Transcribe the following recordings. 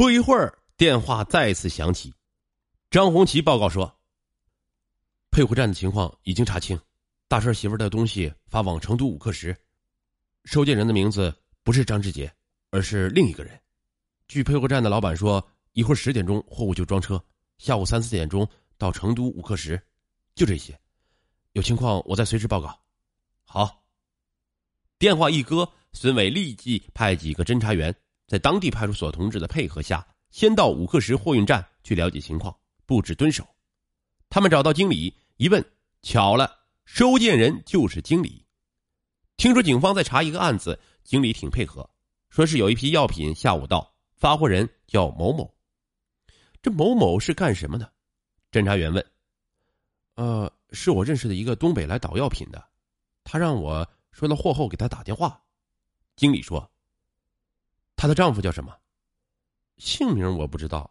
不一会儿，电话再次响起，张红旗报告说：“配货站的情况已经查清，大帅媳妇的东西发往成都五克石，收件人的名字不是张志杰，而是另一个人。据配货站的老板说，一会儿十点钟货物就装车，下午三四点钟到成都五克石，就这些。有情况我再随时报告。”好。电话一搁，孙伟立即派几个侦查员在当地派出所同志的配合下，先到五克石货运站去了解情况，布置蹲守。他们找到经理一问，巧了，收件人就是经理。听说警方在查一个案子，经理挺配合，说是有一批药品下午到，发货人叫某某。这某某是干什么的？侦查员问。呃，是我认识的一个东北来倒药品的，他让我。说到货后给他打电话，经理说：“她的丈夫叫什么？姓名我不知道，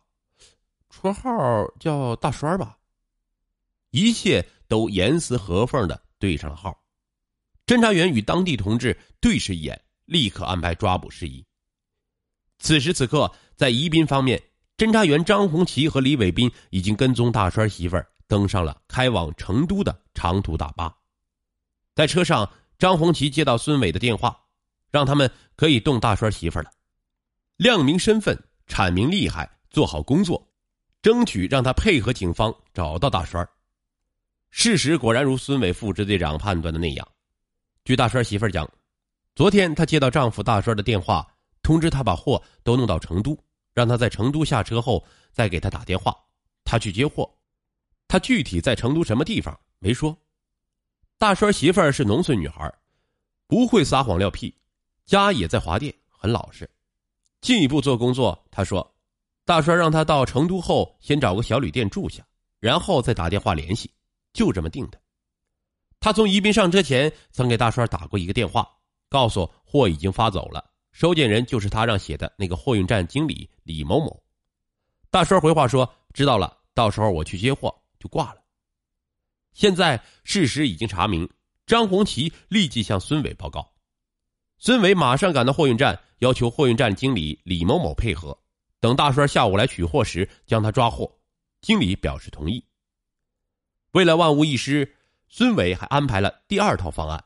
绰号叫大栓吧。”一切都严丝合缝的对上了号。侦查员与当地同志对视一眼，立刻安排抓捕事宜。此时此刻，在宜宾方面，侦查员张红旗和李伟斌已经跟踪大栓媳妇儿登上了开往成都的长途大巴，在车上。张红旗接到孙伟的电话，让他们可以动大栓媳妇了，亮明身份，阐明厉害，做好工作，争取让他配合警方找到大栓。事实果然如孙伟副支队长判断的那样，据大栓媳妇讲，昨天她接到丈夫大栓的电话，通知他把货都弄到成都，让他在成都下车后再给他打电话，他去接货。他具体在成都什么地方没说。大栓媳妇儿是农村女孩，不会撒谎撂屁，家也在华店，很老实。进一步做工作，他说，大栓让他到成都后先找个小旅店住下，然后再打电话联系，就这么定的。他从宜宾上车前曾给大栓打过一个电话，告诉货已经发走了，收件人就是他让写的那个货运站经理李某某。大栓回话说：“知道了，到时候我去接货。”就挂了。现在事实已经查明，张红旗立即向孙伟报告。孙伟马上赶到货运站，要求货运站经理李某某配合，等大栓下午来取货时将他抓获。经理表示同意。为了万无一失，孙伟还安排了第二套方案：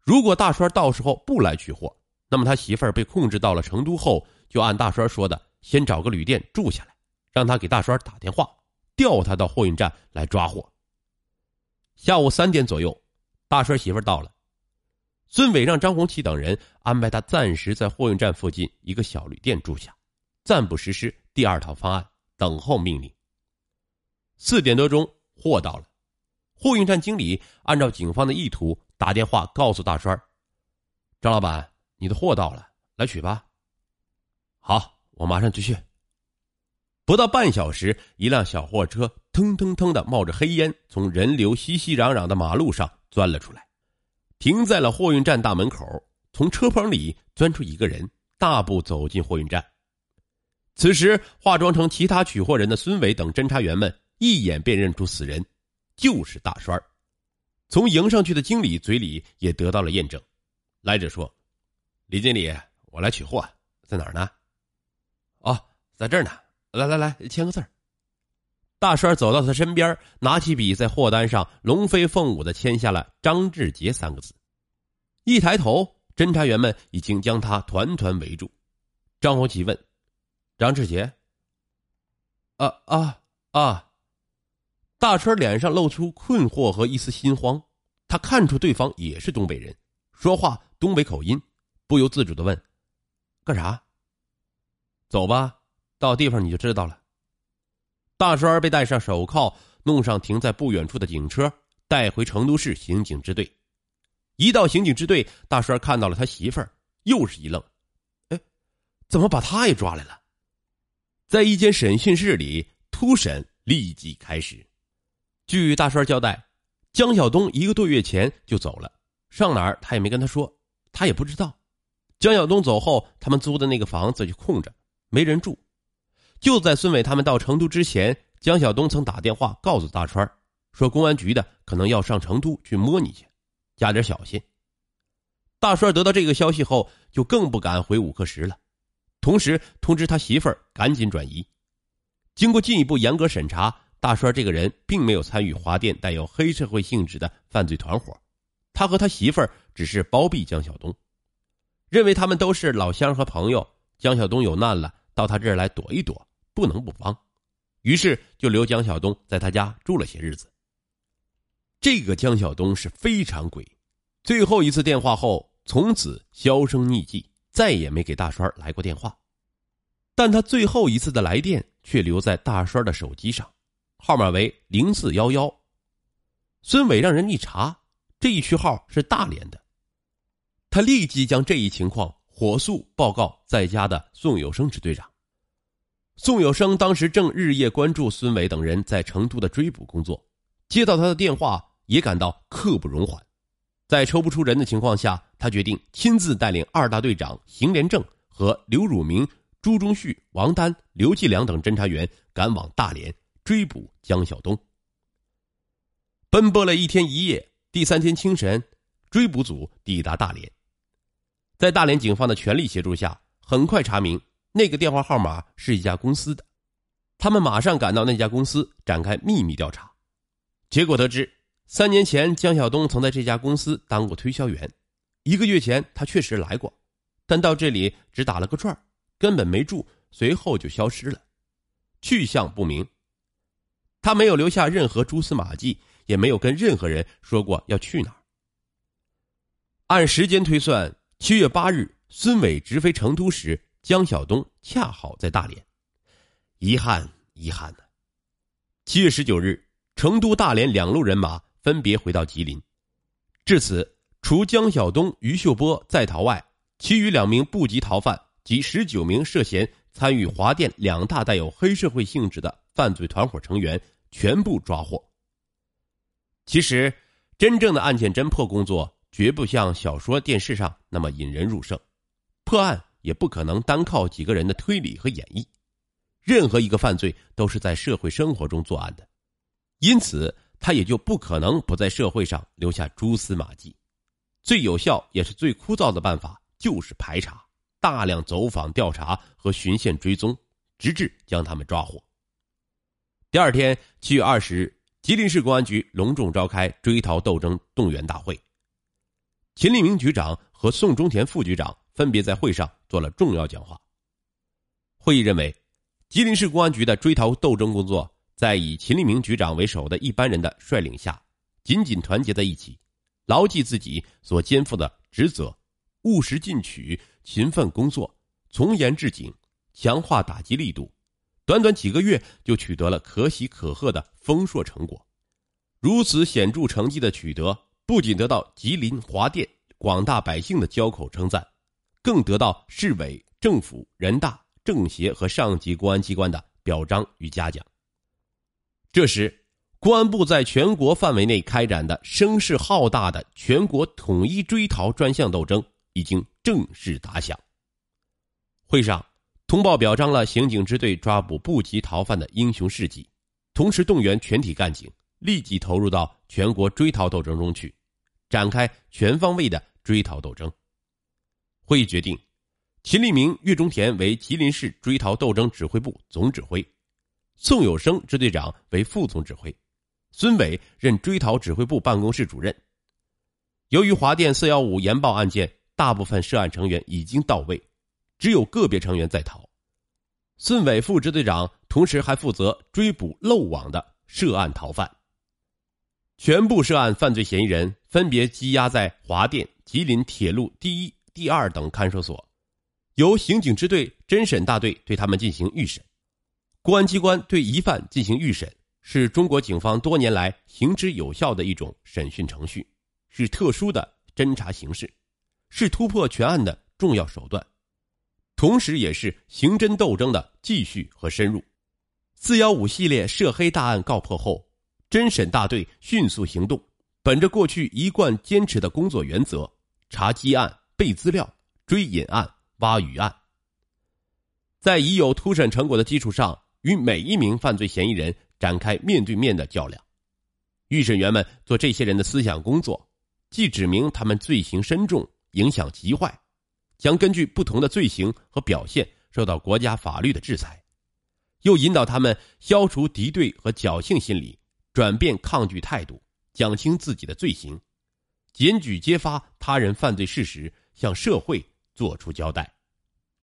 如果大栓到时候不来取货，那么他媳妇儿被控制到了成都后，就按大栓说的，先找个旅店住下来，让他给大栓打电话，调他到货运站来抓货。下午三点左右，大栓媳妇到了。孙伟让张红旗等人安排他暂时在货运站附近一个小旅店住下，暂不实施第二套方案，等候命令。四点多钟，货到了，货运站经理按照警方的意图打电话告诉大栓：“张老板，你的货到了，来取吧。”好，我马上就去。不到半小时，一辆小货车腾腾腾的冒着黑烟，从人流熙熙攘攘的马路上钻了出来，停在了货运站大门口。从车棚里钻出一个人，大步走进货运站。此时，化妆成其他取货人的孙伟等侦查员们一眼便认出死人，就是大栓从迎上去的经理嘴里也得到了验证。来者说：“李经理，我来取货，在哪儿呢？”“哦，在这儿呢。”来来来，签个字大栓走到他身边，拿起笔，在货单上龙飞凤舞的签下了“张志杰”三个字。一抬头，侦查员们已经将他团团围住。张红旗问：“张志杰？”“啊啊啊！”大栓脸上露出困惑和一丝心慌。他看出对方也是东北人，说话东北口音，不由自主的问：“干啥？”“走吧。”到地方你就知道了。大栓被戴上手铐，弄上停在不远处的警车，带回成都市刑警支队。一到刑警支队，大栓看到了他媳妇儿，又是一愣：“哎，怎么把他也抓来了？”在一间审讯室里，突审立即开始。据大栓交代，江晓东一个多月前就走了，上哪儿他也没跟他说，他也不知道。江晓东走后，他们租的那个房子就空着，没人住。就在孙伟他们到成都之前，江晓东曾打电话告诉大川，说公安局的可能要上成都去摸你去，加点小心。大川得到这个消息后，就更不敢回五克石了。同时通知他媳妇儿赶紧转移。经过进一步严格审查，大栓这个人并没有参与华电带有黑社会性质的犯罪团伙，他和他媳妇儿只是包庇江晓东，认为他们都是老乡和朋友。江晓东有难了，到他这儿来躲一躲，不能不帮，于是就留江晓东在他家住了些日子。这个江晓东是非常鬼，最后一次电话后，从此销声匿迹，再也没给大栓来过电话。但他最后一次的来电却留在大栓的手机上，号码为零四幺幺。孙伟让人一查，这一区号是大连的，他立即将这一情况。火速报告在家的宋有生支队长。宋有生当时正日夜关注孙伟等人在成都的追捕工作，接到他的电话也感到刻不容缓。在抽不出人的情况下，他决定亲自带领二大队长邢连正和刘汝明、朱忠旭、王丹、刘继良等侦查员赶往大连追捕江晓东。奔波了一天一夜，第三天清晨，追捕组抵达大连。在大连警方的全力协助下，很快查明那个电话号码是一家公司的。他们马上赶到那家公司展开秘密调查，结果得知，三年前江晓东曾在这家公司当过推销员，一个月前他确实来过，但到这里只打了个转根本没住，随后就消失了，去向不明。他没有留下任何蛛丝马迹，也没有跟任何人说过要去哪儿。按时间推算。七月八日，孙伟直飞成都时，江晓东恰好在大连。遗憾，遗憾呐！七月十九日，成都、大连两路人马分别回到吉林。至此，除江晓东、于秀波在逃外，其余两名部级逃犯及十九名涉嫌参与华电两大带有黑社会性质的犯罪团伙成员全部抓获。其实，真正的案件侦破工作。绝不像小说、电视上那么引人入胜，破案也不可能单靠几个人的推理和演绎。任何一个犯罪都是在社会生活中作案的，因此他也就不可能不在社会上留下蛛丝马迹。最有效也是最枯燥的办法就是排查，大量走访调查和循线追踪，直至将他们抓获。第二天，七月二十日，吉林市公安局隆重召开追逃斗争动员大会。秦立明局长和宋忠田副局长分别在会上做了重要讲话。会议认为，吉林市公安局的追逃斗争工作在以秦立明局长为首的一般人的率领下，紧紧团结在一起，牢记自己所肩负的职责，务实进取，勤奋工作，从严治警，强化打击力度，短短几个月就取得了可喜可贺的丰硕成果。如此显著成绩的取得。不仅得到吉林华电广大百姓的交口称赞，更得到市委、政府、人大、政协和上级公安机关的表彰与嘉奖。这时，公安部在全国范围内开展的声势浩大的全国统一追逃专项斗争已经正式打响。会上通报表彰了刑警支队抓捕部级逃犯的英雄事迹，同时动员全体干警立即投入到全国追逃斗争中去。展开全方位的追逃斗争。会议决定，秦立明、岳中田为吉林市追逃斗争指挥部总指挥，宋有生支队长为副总指挥，孙伟任追逃指挥部办公室主任。由于华电四幺五研报案件，大部分涉案成员已经到位，只有个别成员在逃。孙伟副支队长同时还负责追捕漏网的涉案逃犯。全部涉案犯罪嫌疑人分别羁押在华电、吉林铁路第一、第二等看守所，由刑警支队侦审大队对他们进行预审。公安机关对疑犯进行预审，是中国警方多年来行之有效的一种审讯程序，是特殊的侦查形式，是突破全案的重要手段，同时也是刑侦斗争的继续和深入。四幺五系列涉黑大案告破后。侦审大队迅速行动，本着过去一贯坚持的工作原则，查积案、备资料、追隐案、挖鱼案，在已有突审成果的基础上，与每一名犯罪嫌疑人展开面对面的较量。预审员们做这些人的思想工作，既指明他们罪行深重、影响极坏，将根据不同的罪行和表现受到国家法律的制裁，又引导他们消除敌对和侥幸心理，转变抗拒态度，讲清自己的罪行，检举揭发他人犯罪事实，向社会作出交代。